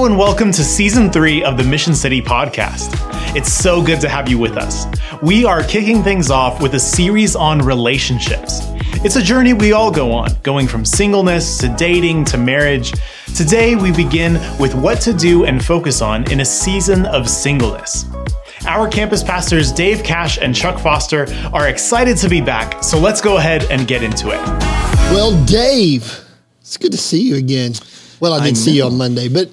Hello and welcome to season three of the Mission City podcast. It's so good to have you with us. We are kicking things off with a series on relationships. It's a journey we all go on, going from singleness to dating to marriage. Today, we begin with what to do and focus on in a season of singleness. Our campus pastors, Dave Cash and Chuck Foster, are excited to be back, so let's go ahead and get into it. Well, Dave, it's good to see you again. Well, I did see you on Monday, but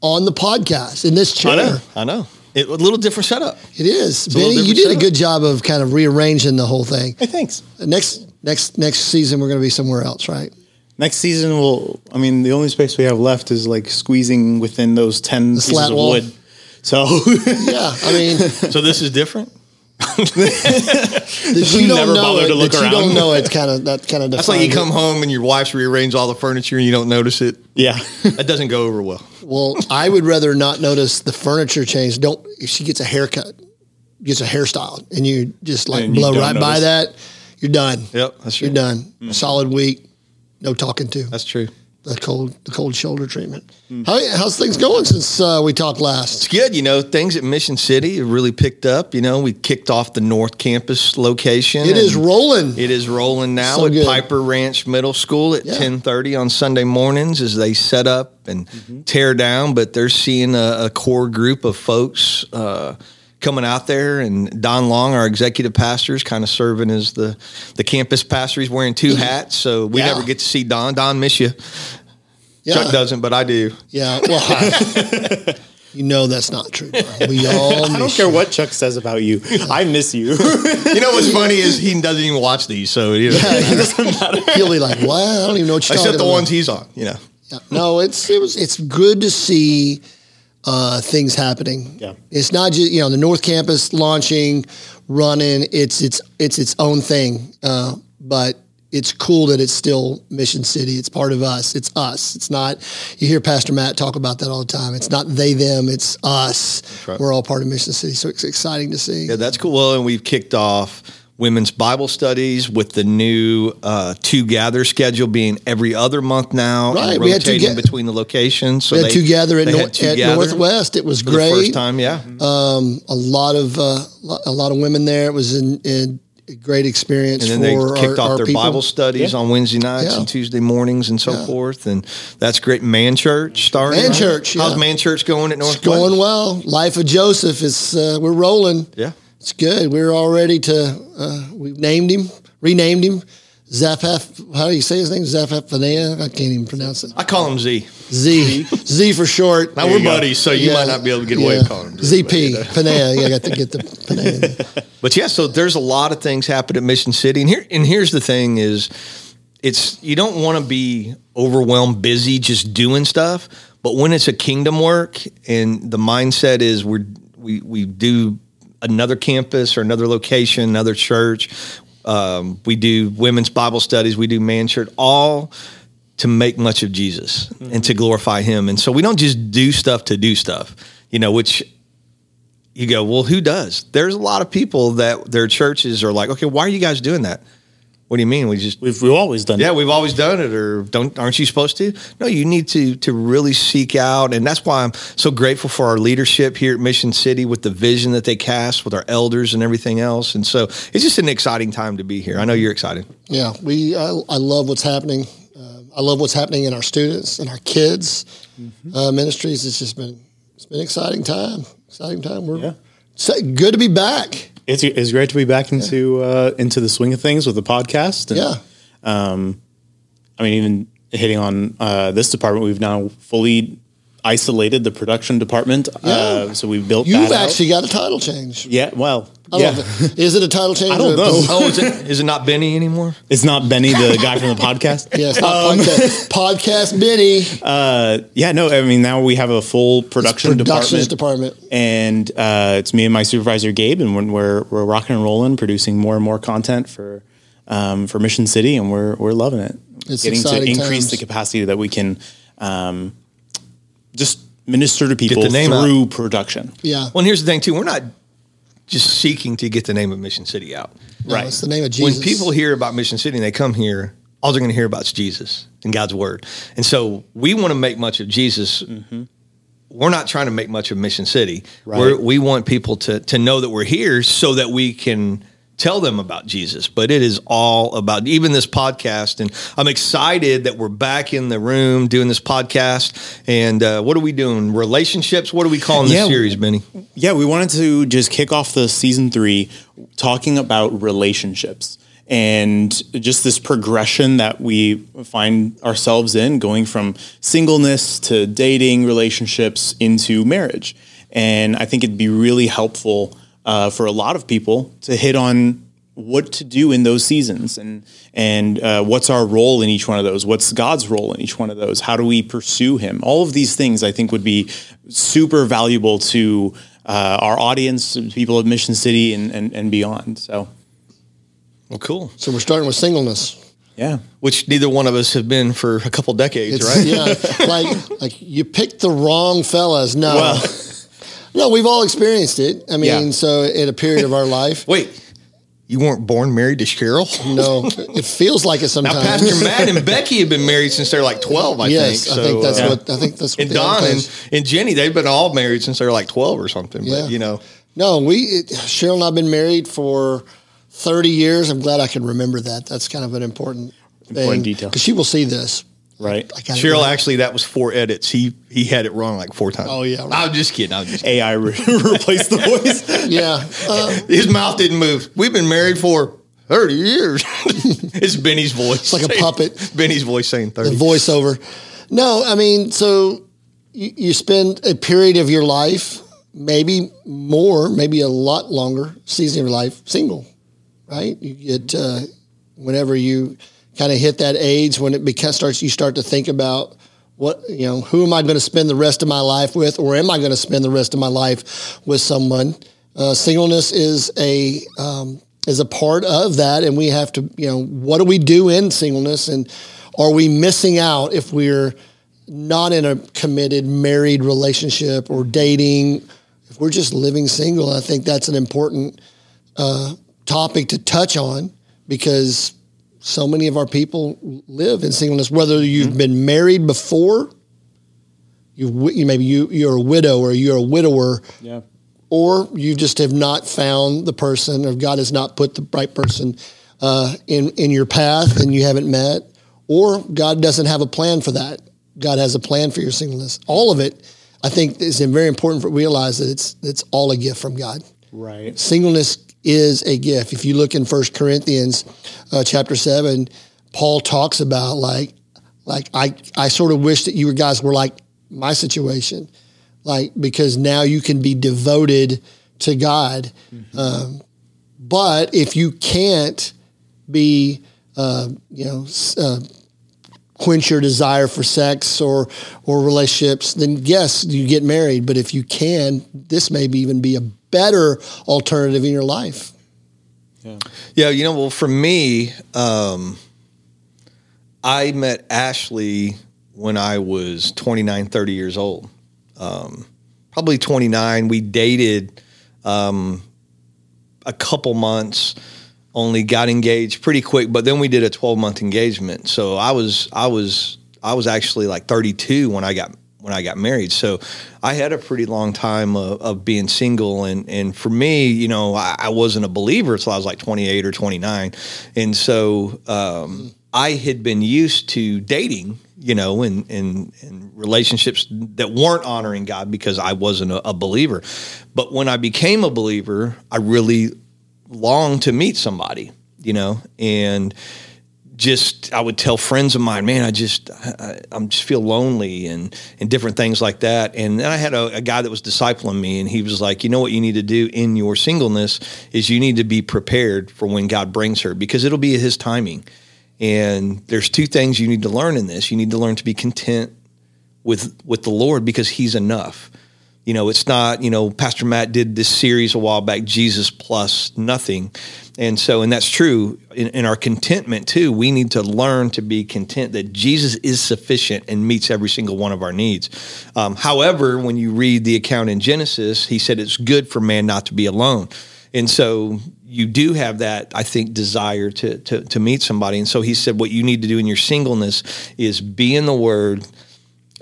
on the podcast in this chair. I know. I know. It, a little different setup. It is. little Benny, you did a good job of kind of rearranging the whole thing. Hey, thanks. Next next next season we're going to be somewhere else, right? Next season, we'll. I mean, the only space we have left is like squeezing within those ten pieces slat of wall. wood. So Yeah, I mean, So this is different. That you don't Never know bother it, to look that you don't know it's kind of that kind of That's like you come home and your wife's rearranged all the furniture and you don't notice it. yeah, That doesn't go over well. Well, I would rather not notice the furniture change. Don't if she gets a haircut, gets a hairstyle, and you just like And blow don't right by that, you're done. Yep, that's true. You're done. Solid week, no talking to. That's true. The cold the cold shoulder treatment. How, how's things going since uh, we talked last? It's good. You know, things at Mission City have really picked up. You know, we kicked off the North Campus location. It is rolling. It is rolling now So at good. Piper Ranch Middle School at Yeah. ten thirty on Sunday mornings as they set up and Mm-hmm. tear down. But they're seeing a, a core group of folks uh, coming out there, and Don Long, our executive pastor, is kind of serving as the the campus pastor. He's wearing two hats, so we Yeah. never get to see Don. Don, miss you. yeah, Chuck doesn't, but I do. yeah. Well, I- you know that's not true. We all. I don't care you. what Chuck says about you. I miss you. You know what's funny is he doesn't even watch these, so you know, Yeah, he doesn't- matter. He'll be like, "What? I don't even know what you're except the about." ones he's on. You know. Yeah. No, it's it was it's good to see uh, things happening. Yeah. It's not just you know the North Campus launching, running. It's it's it's its own thing, uh, but it's cool that it's still Mission City. It's part of us. It's us. It's not. You hear Pastor Matt talk about that all the time. It's not they them. It's us. right. We're all part of Mission City. So it's exciting to see. Yeah, that's cool. Well, and we've kicked off women's Bible studies with the new uh, two gather schedule being every other month now, Right, we had two rotating ga- between the locations. So we had they- two gather at, two at gather Northwest. It was for great. the first time. Yeah, um, a lot of uh, a lot of women there. It was in, in a great experience and then they kicked our, off our their people. Bible studies on Wednesday nights Yeah. and Tuesday mornings and so Yeah. forth, and that's great. Man Church starting. Man right? Church, How's. Man Church going at It's Northwest? going well. Life of Joseph is uh, we're rolling. Yeah. It's good. We're all ready to. Uh, we've named him, renamed him. Zaphaf. How do you say his name? Zaphaphanea. I can't even pronounce it. I call him Z. Z. Z for short. Now we're buddies, so you Yeah. might not be able to get away Yeah. with calling him Z. ZP. you know. Panea. Yeah, I got to get the Panea. But yeah, so there's a lot of things happen at Mission City, and here and here's the thing: is it's you don't want to be overwhelmed, busy, just doing stuff. But when it's a kingdom work, and the mindset is we're we we do another campus or another location, another church. Um, we do women's Bible studies. We do man church, all to make much of Jesus and to glorify Him. And so we don't just do stuff to do stuff, you know, which you go, well, who does? There's a lot of people that their churches are like, okay, why are you guys doing that? What do you mean? We just We've, we've always done yeah, it. Yeah, we've always done it, or don't aren't you supposed to? No, you need to to really seek out, and that's why I'm so grateful for our leadership here at Mission City with the vision that they cast with our elders and everything else. And so it's just an exciting time to be here. I know you're excited. Yeah, we. I, I love what's happening. Uh, I love what's happening in our students and our kids uh, ministries. It's just been it's been an exciting time. Exciting time. We're Yeah. good to be back. It's, it's great to be back into uh, into the swing of things with the podcast. And, Yeah, I mean, even hitting on uh, this department, we've now fully isolated the production department. Uh, so we've built you've that out. actually got a title change. Yeah, well, I yeah. love it. Is it a title change? I don't know. Oh, is it is it not Benny anymore? It's not Benny, the guy from the podcast. Yeah, Um, podcast. podcast Benny Yeah, no, I mean, now we have a full production productions department. department. and uh, it's me and my supervisor Gabe, and we're we're, we're rocking and rolling, producing more and more content for um, for Mission City, and we're we're loving it. It's Getting to increase times. the capacity that we can um, just minister to people the name through production. Yeah, Well, and here's the thing too: we're not just seeking to get the name of Mission City out. No, right. It's the name of Jesus. When people hear about Mission City and they come here, all they're going to hear about is Jesus and God's word. And so we want to make much of Jesus mm-hmm. we're not trying to make much of Mission City. We're, we want people to to know that we're here so that we can tell them about Jesus. But it is all about even this podcast, and I'm excited that we're back in the room doing this podcast. And uh, what are we doing? Relationships? What are we calling this Yeah. series, Benny? Yeah, we wanted to just kick off the season three talking about relationships and just this progression that we find ourselves in, going from singleness to dating relationships into marriage. And I think it'd be really helpful uh, for a lot of people to hit on what to do in those seasons and and uh, what's our role in each one of those what's god's role in each one of those how do we pursue him all of these things i think would be super valuable to uh, our audience people of mission city and, and, and beyond so Well, cool. So we're starting with singleness. yeah Which neither one of us have been for a couple decades, It's, right? Yeah, like like you picked the wrong fellas. No, Well- no, we've all experienced it. I mean, Yeah. so in a period of our life, Wait, you weren't born married to Cheryl? no, it feels like it Now, sometimes. Pastor Matt and Becky have been married since they're like 12, I yes, think. I think that's uh, what I think that's what And the Don and, place- and Jenny, they've been all married since they're like 12 or something. Yeah. But, you know, No, we it, Cheryl and I've been married for thirty years. I'm glad I can remember that. That's kind of an important Important detail. because she will see this. Right I got Cheryl, right. actually, that was four edits. He he had it wrong like four times. Oh, yeah, right. I'm just kidding. I'm just kidding. ai re- replaced the voice Yeah, uh, His mouth didn't move. We've been married for 30 years. it's Benny's voice. It's like a puppet. Benny's voice saying 30. the voiceover. No, I mean, so you, you spend a period of your life, maybe more, maybe a lot longer, season of your life, single, right? You get uh, whenever you kind of hit that age when it becomes starts, you start to think about what you know, who am I going to spend the rest of my life with, or am I going to spend the rest of my life with someone? Uh, singleness is a um, is a part of that, and we have to, you know, what do we do in singleness, and are we missing out if we're not in a committed married relationship or dating? If we're just living single, I think that's an important uh, topic to touch on because so many of our people live in singleness. Whether you've been married before, you you maybe you you're a widow or you're a widower, yeah or you just have not found the person, or God has not put the right person uh, in in your path, and you haven't met, or God doesn't have a plan for that. God has a plan for your singleness. All of it, I think, is very important to realize that it's it's all a gift from God. right Singleness is a gift. If you look in First Corinthians uh, chapter seven, Paul talks about like like I I sort of wish that you guys were like my situation, like because now you can be devoted to God. Um, but if you can't be, uh, you know, uh, quench your desire for sex or or relationships, then yes, you get married. But if you can, this may be even be a better alternative in your life. Yeah, you know, well, for me, um, I met Ashley when I was 29, 30 years old. Um, probably 29. We dated um, a couple months, only got engaged pretty quick, but then we did a 12 month engagement. So I was, I was, I was actually like 32 when I got when I got married. So I had a pretty long time of, of being single. And, and for me, you know, I, I wasn't a believer until I was like 28 or 29. And so um, I had been used to dating, you know, and, and, and relationships that weren't honoring God because I wasn't a, a believer. But when I became a believer, I really longed to meet somebody, you know, and just I would tell friends of mine, man, I just I, I'm just feel lonely and and different things like that. And then I had a, a guy that was discipling me, and he was like, you know what you need to do in your singleness is you need to be prepared for when God brings her because it'll be His timing. And there's two things you need to learn in this. You need to learn to be content with with the Lord because He's enough. You know, it's not, you know, Pastor Matt did this series a while back, Jesus plus nothing. And so, and that's true in, in our contentment too. We need to learn to be content that Jesus is sufficient and meets every single one of our needs. Um, however, when you read the account in Genesis, he said it's good for man not to be alone. And so you do have that, I think, desire to, to, to meet somebody. And so he said, what you need to do in your singleness is be in the word,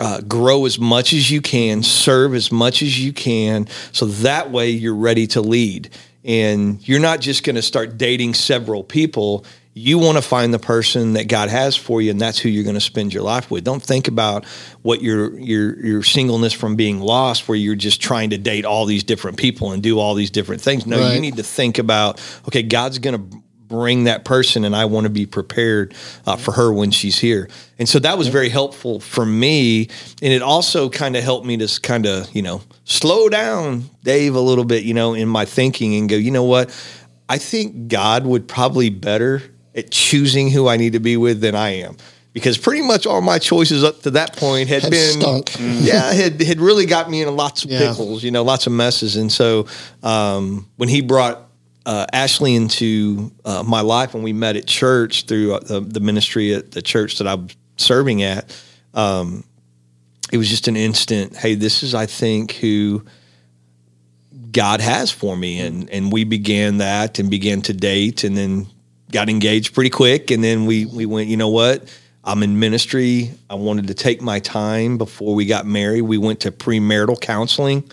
uh, grow as much as you can, serve as much as you can, so that way you're ready to lead. And you're not just going to start dating several people. You want to find the person that God has for you, and that's who you're going to spend your life with. Don't think about what your your your singleness from being lost, where you're just trying to date all these different people and do all these different things. No, Right. you need to think about okay, God's going to bring that person and I want to be prepared uh, for her when she's here. And so that was very helpful for me. And it also kind of helped me to kind of, you know, slow down Dave a little bit, you know, in my thinking and go, you know what? I think God would probably better at choosing who I need to be with than I am. Because pretty much all my choices up to that point had, Had been stunk. yeah, had had really got me in lots of Yeah. pickles, you know, lots of messes. And so um, when he brought uh, Ashley into uh, my life when we met at church through uh, the, the ministry at the church that I'm serving at, um, it was just an instant. Hey, this is I think who God has for me, and and we began that and began to date, and then got engaged pretty quick, and then we we went. You know what? I'm in ministry. I wanted to take my time before we got married. We went to premarital counseling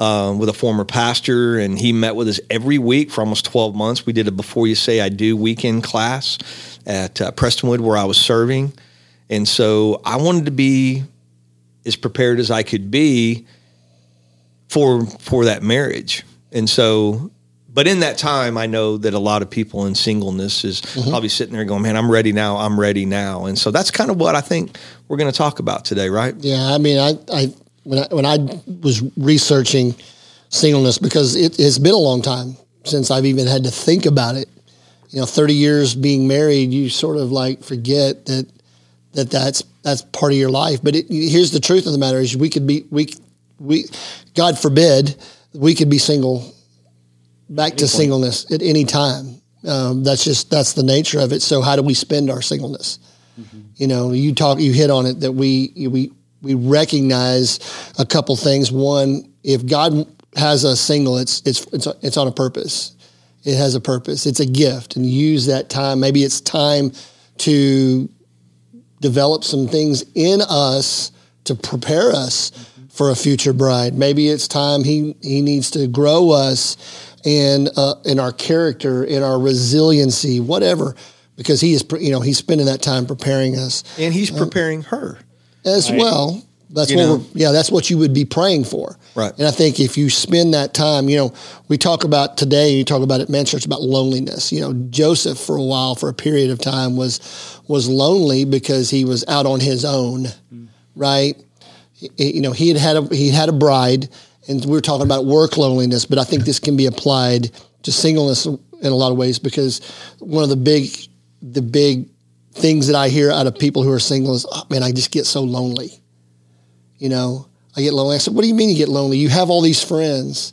um, with a former pastor, and he met with us every week for almost 12 months. We did a Before You Say I Do weekend class at uh, Prestonwood where I was serving. And so I wanted to be as prepared as I could be for for that marriage. And so but in that time I know that a lot of people in singleness is probably sitting there going, Man, I'm ready now, I'm ready now. And so that's kind of what I think we're gonna talk about today, right? Yeah, I mean, I, I when I when I was researching singleness because it has been a long time since I've even had to think about it. You know, thirty years being married, you sort of like forget that that that's that's part of your life. But it, here's the truth of the matter: is we could be we we God forbid we could be single back to singleness at any time. Um, that's just that's the nature of it. So how do we spend our singleness? You know, you talk, you hit on it that we we we recognize a couple things. One, if God has a single, it's it's it's it's on a purpose. It has a purpose. It's a gift, and use that time. Maybe it's time to develop some things in us to prepare us for a future bride. Maybe it's time he he needs to grow us in uh, in our character, in our resiliency, whatever, because he is you know he's spending that time preparing us And he's preparing her. As well. That's You what know? we're, yeah, that's what you would be praying for. Right. And I think if you spend that time, you know, we talk about today, you talk about at Church about loneliness. You know, Joseph for a while, for a period of time was was lonely because he was out on his own, mm-hmm. right? He- you know, he had had a, he had a bride and we were talking about work loneliness, but I think this can be applied to singleness in a lot of ways because one of the big the big things that I hear out of people who are single is, oh, man, I just get so lonely. You know, I get lonely. I said, what do you mean you get lonely? You have all these friends,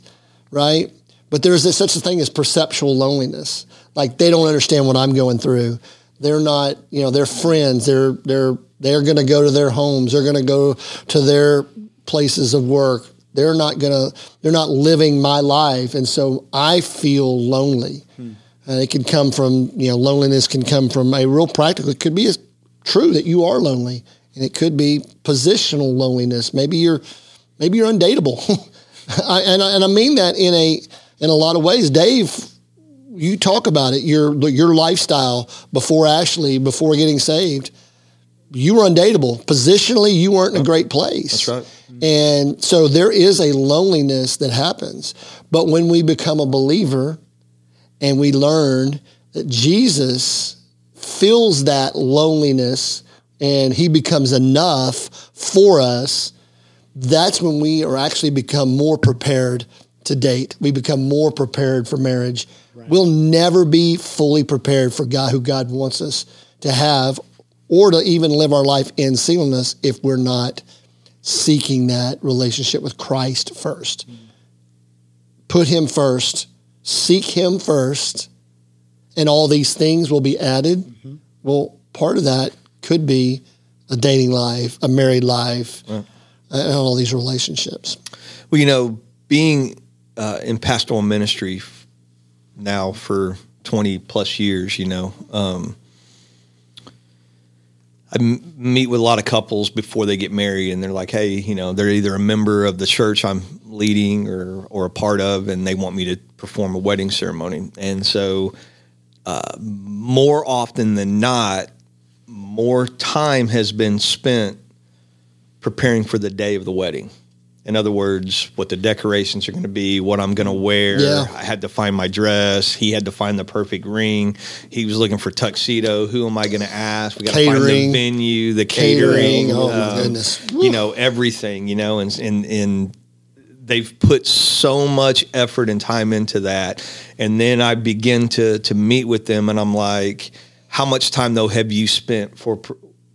right? But there's this, such a thing as perceptual loneliness. Like they don't understand what I'm going through. They're not, you know, they're friends. They're they're they're going to go to their homes. They're going to go to their places of work. They're not going to. They're not living my life, and so I feel lonely. Hmm. And it can come from, you know, loneliness can come from a real practical. It could be true that you are lonely, and it could be positional loneliness. Maybe you're, maybe you're undateable, I, and I, and I mean that in a in a lot of ways. Dave, you talk about it. Your your lifestyle before Ashley, before getting saved, you were undateable. Positionally, you weren't in a great place. That's right. And so there is a loneliness that happens. But when we become a believer and we learn that Jesus fills that loneliness and he becomes enough for us, that's when we are actually become more prepared to date. We become more prepared for marriage. We'll never be fully prepared for God who God wants us to have or to even live our life in singleness if we're not seeking that relationship with Christ first. Mm-hmm. Put him first, seek him first, and all these things will be added. Well, part of that could be a dating life, a married life, and all these relationships. Well, you know, being uh, in pastoral ministry now for 20 plus years, you know, um, I m- meet with a lot of couples before they get married, and they're like, "Hey, you know, they're either a member of the church I'm leading or or a part of, and they want me to perform a wedding ceremony." And so, uh, more often than not, more time has been spent preparing for the day of the wedding. In other words, what the decorations are going to be, what I'm going to wear. Yeah. I had to find my dress. He had to find the perfect ring. He was looking for tuxedo. Who am I going to ask? We got to find the venue, the catering. Catering. Oh, my um, goodness. You know everything. You know, and and and they've put so much effort and time into that. And then I begin to to meet with them, and I'm like, how much time though have you spent for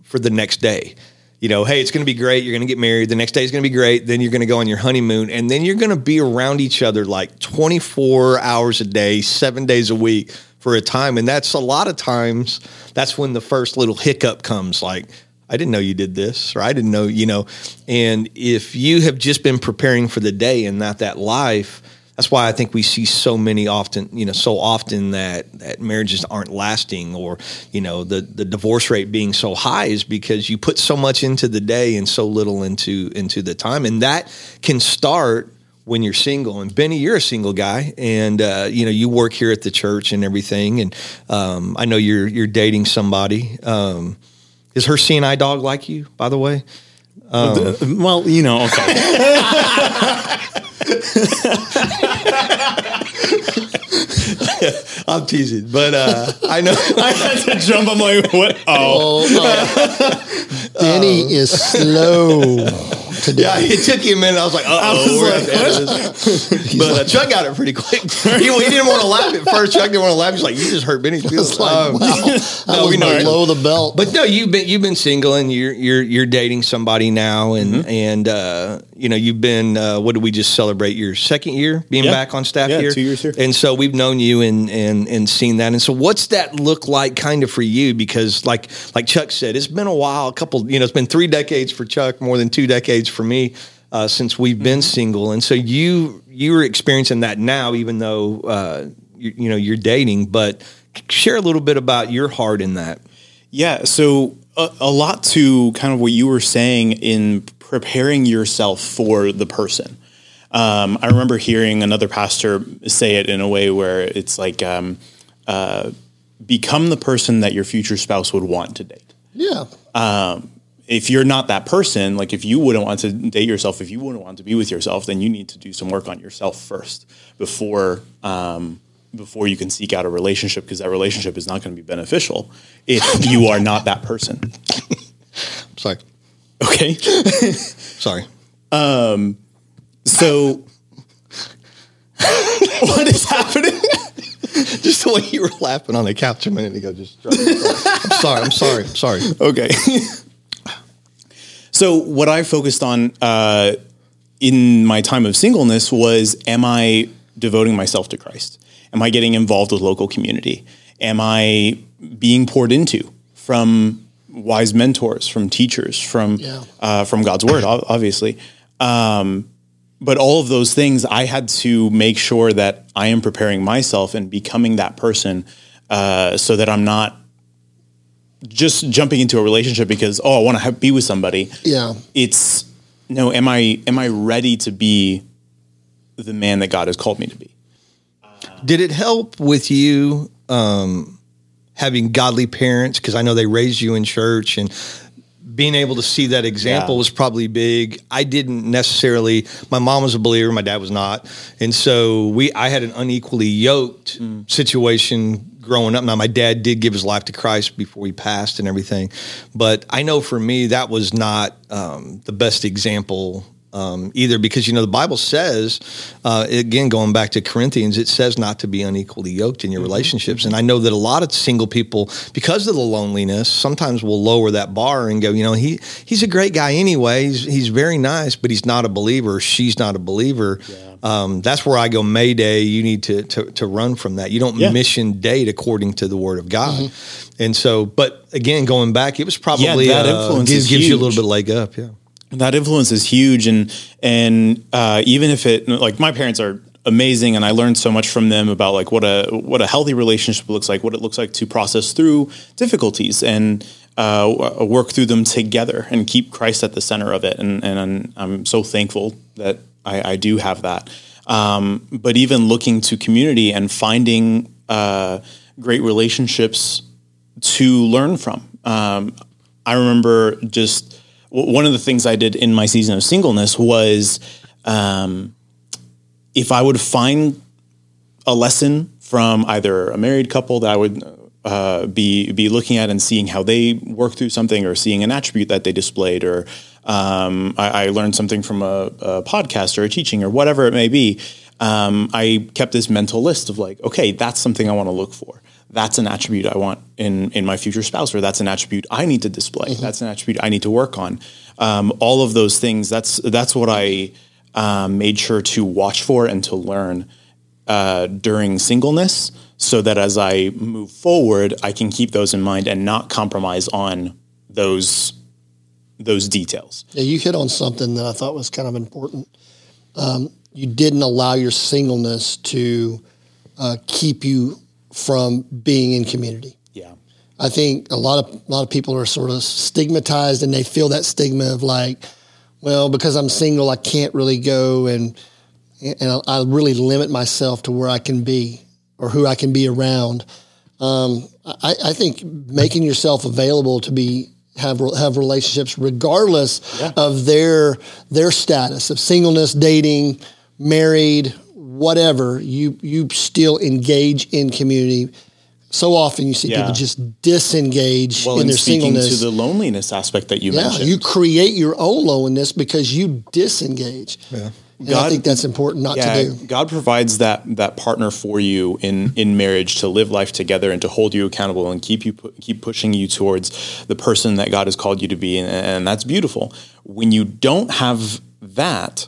for the next day? You know, hey, it's going to be great. You're going to get married. The next day is going to be great. Then you're going to go on your honeymoon, and then you're going to be around each other like 24 hours a day, seven days a week for a time. And that's a lot of times. That's when the first little hiccup comes. Like, I didn't know you did this, or I didn't know, you know. And if you have just been preparing for the day and not that life, that's why I think we see so many often, you know, so often that, that marriages aren't lasting or, you know, the, the divorce rate being so high is because you put so much into the day and so little into into the time. And that can start when you're single. And Benny, you're a single guy, and uh, you know you work here at the church and everything. And um, I know you're you're dating somebody. Um, is her CNI dog like you, by the way? well, um, you know, okay. I'm teasing, but uh, I know. I had to jump. I'm like, what? Oh, Oh, uh, Benny is slow today. Yeah, it took you a minute. I was like, oh, we're at the end of this. But uh, Chuck got it pretty quick. he, he didn't want to laugh at first. Chuck didn't want to laugh. He's like, you just hurt Benny's feelings. Like, Um, wow, that no, we know. below the belt. But no, you've been you've been single and you're you're you're dating somebody now, and Mm-hmm. and uh, you know you've been uh, what did we just celebrate your second year being Yeah. back on staff Yeah, here? two years here. and so we've known you and and and seen that, and so what's that look like kind of for you? Because like like Chuck said, it's been a while, a couple, you know, it's been three decades for Chuck, more than two decades for me. Uh, since we've been Mm-hmm. single, and so you you are experiencing that now, even though uh, you, you know you're dating. But share a little bit about your heart in that. Yeah, so a, a lot to kind of what you were saying in preparing yourself for the person. Um, I remember hearing another pastor say it in a way where it's like, um, uh, become the person that your future spouse would want to date. yeah. If you're not that person, like if you wouldn't want to date yourself, if you wouldn't want to be with yourself, then you need to do some work on yourself first before um, before you can seek out a relationship because that relationship is not going to be beneficial if you are not that person. Sorry. Okay. Sorry. So, what is happening? Just the way you were laughing on the couch a minute ago. Just I'm sorry. I'm sorry. I'm sorry. Okay. so, what I focused on uh, in my time of singleness was Am I devoting myself to Christ? Am I getting involved with local community? Am I being poured into from wise mentors, from teachers, from Yeah. uh, from God's word, obviously? Um, but all of those things, I had to make sure that I am preparing myself and becoming that person, uh, so that I'm not just jumping into a relationship because oh, I want to be with somebody. Yeah. It's no, am I am I ready to be the man that God has called me to be? Did it help with you um, having godly parents? Because I know they raised you in church and being able to see that example Yeah. was probably big. I didn't necessarily. My mom was a believer, my dad was not, and so we. I had an unequally yoked situation growing up. Now, my dad did give his life to Christ before he passed and everything, but I know for me that was not um, the best example um, either because you know the Bible says uh, again going back to Corinthians it says not to be unequally yoked in your relationships. And I know that a lot of single people because of the loneliness sometimes will lower that bar and go you know he he's a great guy anyway. He's, he's very nice but he's not a believer. She's not a believer. Um, that's where I go Mayday you need to, to to run from that. You don't Yeah. mission date according to the Word of God. And so but again going back it was probably that uh, influence gives, gives you a little bit of leg up yeah that influence is huge and and uh, even if it like my parents are amazing and I learned so much from them about like what a what a healthy relationship looks like what it looks like to process through difficulties and uh, work through them together and keep Christ at the center of it. And, and I'm, so thankful that I, I do have that. Um, but even looking to community and finding uh, great relationships to learn from. Um, I remember just one of the things I did in my season of singleness was um, if I would find a lesson from either a married couple that I would uh, be be looking at and seeing how they work through something, or seeing an attribute that they displayed, or um, I, I, learned something from a, a, podcast or a teaching or whatever it may be. Um, I kept this mental list of like, okay, that's something I want to look for. That's an attribute I want in in my future spouse, or that's an attribute I need to display. Mm-hmm. That's an attribute I need to work on. Um, all of those things. That's that's what I um, made sure to watch for and to learn uh, during singleness so that as I move forward, I can keep those in mind and not compromise on those those details. Yeah, you hit on something that I thought was kind of important. Um, you didn't allow your singleness to uh, keep you from being in community. Yeah, I think a lot of a lot of people are sort of stigmatized, and they feel that stigma of like, well, because I'm single, I can't really go and and I really limit myself to where I can be or who I can be around. Um, I, I, think making yourself available to be have have relationships regardless yeah. of their their status of singleness, dating, married, whatever. You you still engage in community. So often you see yeah. people just disengage well, in their singleness. to the loneliness aspect that you yeah, mentioned. You create your own loneliness because you disengage. Yeah. God, I think that's important not yeah, to do. God provides that that partner for you in in marriage to live life together and to hold you accountable and keep you keep pushing you towards the person that God has called you to be, and, and that's beautiful. When you don't have that,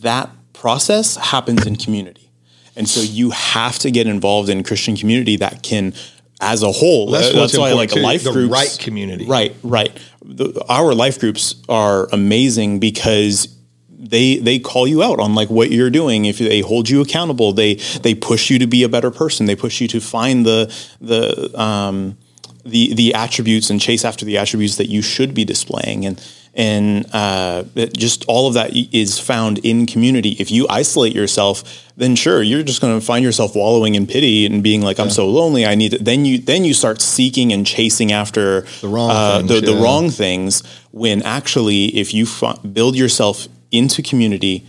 that process happens in community, and so you have to get involved in Christian community that can as a whole. That's, that's why like a life group, right community. Right, right. The, our life groups are amazing because they they call you out on like what you're doing if they hold you accountable they they push you to be a better person they push you to find the the um, the the attributes and chase after the attributes that you should be displaying and and uh, just all of that is found in community. If you isolate yourself, then sure, you're just going to find yourself wallowing in pity and being like, "I'm so lonely. I need." To. Then you then you start seeking and chasing after the wrong uh, things, the, yeah. the, wrong things. When actually, if you build yourself into community,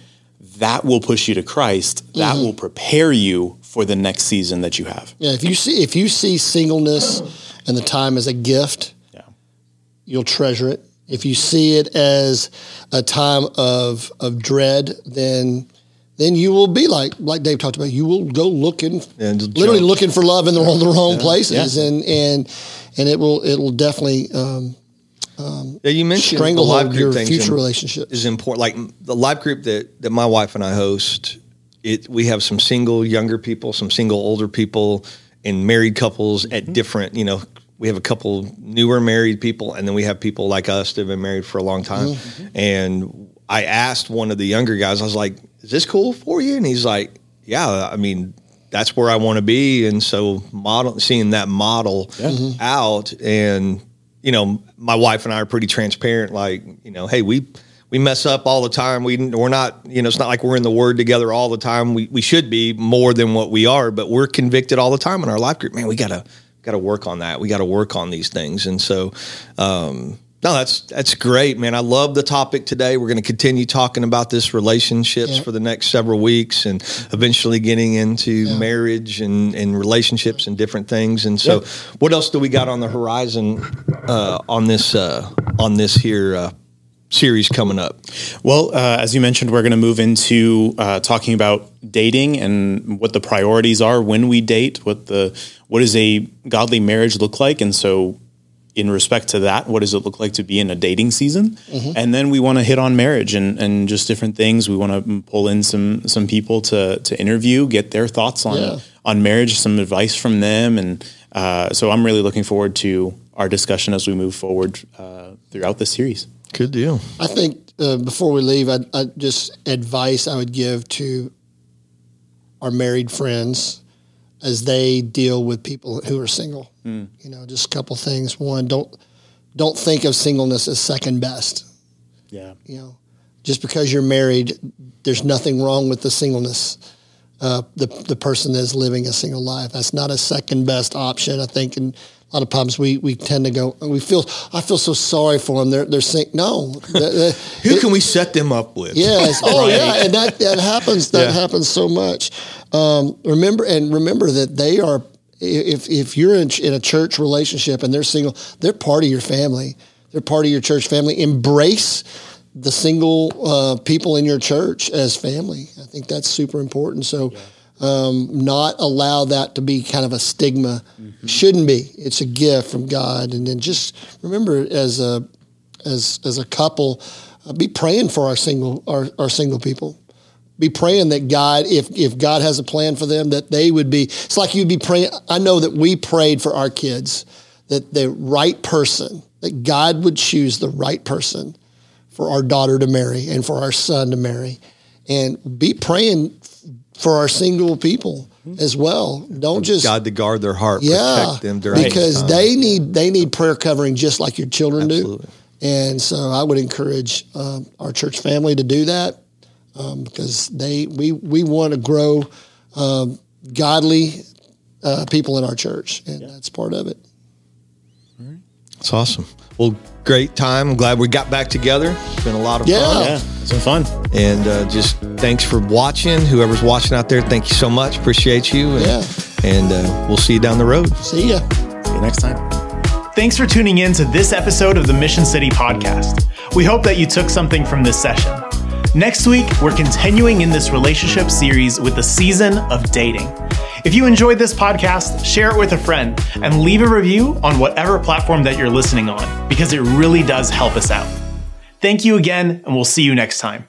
that will push you to Christ. That mm-hmm. will prepare you for the next season that you have. Yeah, if you see if you see singleness and the time as a gift, yeah. you'll treasure it. If you see it as a time of of dread, then then you will be like like Dave talked about. You will go looking, literally jump. looking for love in the, yeah. the wrong yeah. places, yeah. and and and it will it will definitely um, um, yeah, you mentioned stranglehold the life group your future relationship is important. Like the life group that that my wife and I host, it we have some single younger people, some single older people, and married couples at mm-hmm. different. You know, we have a couple newer married people, and then we have people like us that have been married for a long time. Mm-hmm. And I asked one of the younger guys, I was like, "Is this cool for you?" And he's like, "Yeah, I mean." That's where I want to be, and so model seeing that model yeah. Mm-hmm. out, and you know, my wife and I are pretty transparent. Like, you know, hey, we we mess up all the time. We we're not, you know, it's not like we're in the Word together all the time. We we should be more than what we are, but we're convicted all the time in our life group. Man, we gotta gotta work on that. We gotta work on these things, and so. Um, no, that's that's great, man. I love the topic today. We're going to continue talking about this relationships yeah. for the next several weeks, and eventually getting into yeah. marriage and, and relationships and different things. And so, yeah. what else do we got on the horizon uh, on this uh, on this here uh, series coming up? Well, uh, as you mentioned, we're going to move into uh, talking about dating and what the priorities are when we date. What the what does a godly marriage look like? And so in respect to that, what does it look like to be in a dating season? Mm-hmm. And then we want to hit on marriage and, and just different things. We want to pull in some some people to to interview, get their thoughts on yeah. on marriage, some advice from them, and uh, so I'm really looking forward to our discussion as we move forward uh, throughout this series. Good deal. I think uh, before we leave, I, I just advice I would give to our married friends as they deal with people who are single. Mm. You know, just a couple things. One, don't don't think of singleness as second best. Yeah. You know, just because you're married, there's nothing wrong with the singleness. Uh, the the person that's living a single life. That's not a second best option. I think, and a lot of times we, we tend to go. We feel. I feel so sorry for them. They're they're saying no. The- the- Who can we set them up with? Yes. Oh, Right. yeah. And that, that happens. That Yeah. happens so much. Um, remember and remember that they are. If if you're in, in a church relationship and they're single, they're part of your family. They're part of your church family. Embrace the single uh, people in your church as family. I think that's super important. So. Um, not allow that to be kind of a stigma. Shouldn't be. It's a gift from God. And then just remember, as a as as a couple, uh, be praying for our single our, our single people. Be praying that God, if if God has a plan for them, that they would be. It's like you'd be praying. I know that we prayed for our kids that the right person, that God would choose the right person for our daughter to marry and for our son to marry, and be praying for our single people as well. Don't just God to guard their heart, yeah, protect them during because time. they need they need prayer covering just like your children Absolutely. do. And so I would encourage um, our church family to do that um, because they we we want to grow um, godly uh, people in our church, and that's part of it. It's awesome. Well, great time. I'm glad we got back together. It's been a lot of Yeah. fun. Yeah. It's been fun. And uh, just thanks for watching. Whoever's watching out there, thank you so much. Appreciate you. And, Yeah. and uh, we'll see you down the road. See ya. See you next time. Thanks for tuning in to this episode of the Mission City podcast. We hope that you took something from this session. Next week, we're continuing in this relationship series with the season of dating. If you enjoyed this podcast, share it with a friend and leave a review on whatever platform that you're listening on because it really does help us out. Thank you again, and we'll see you next time.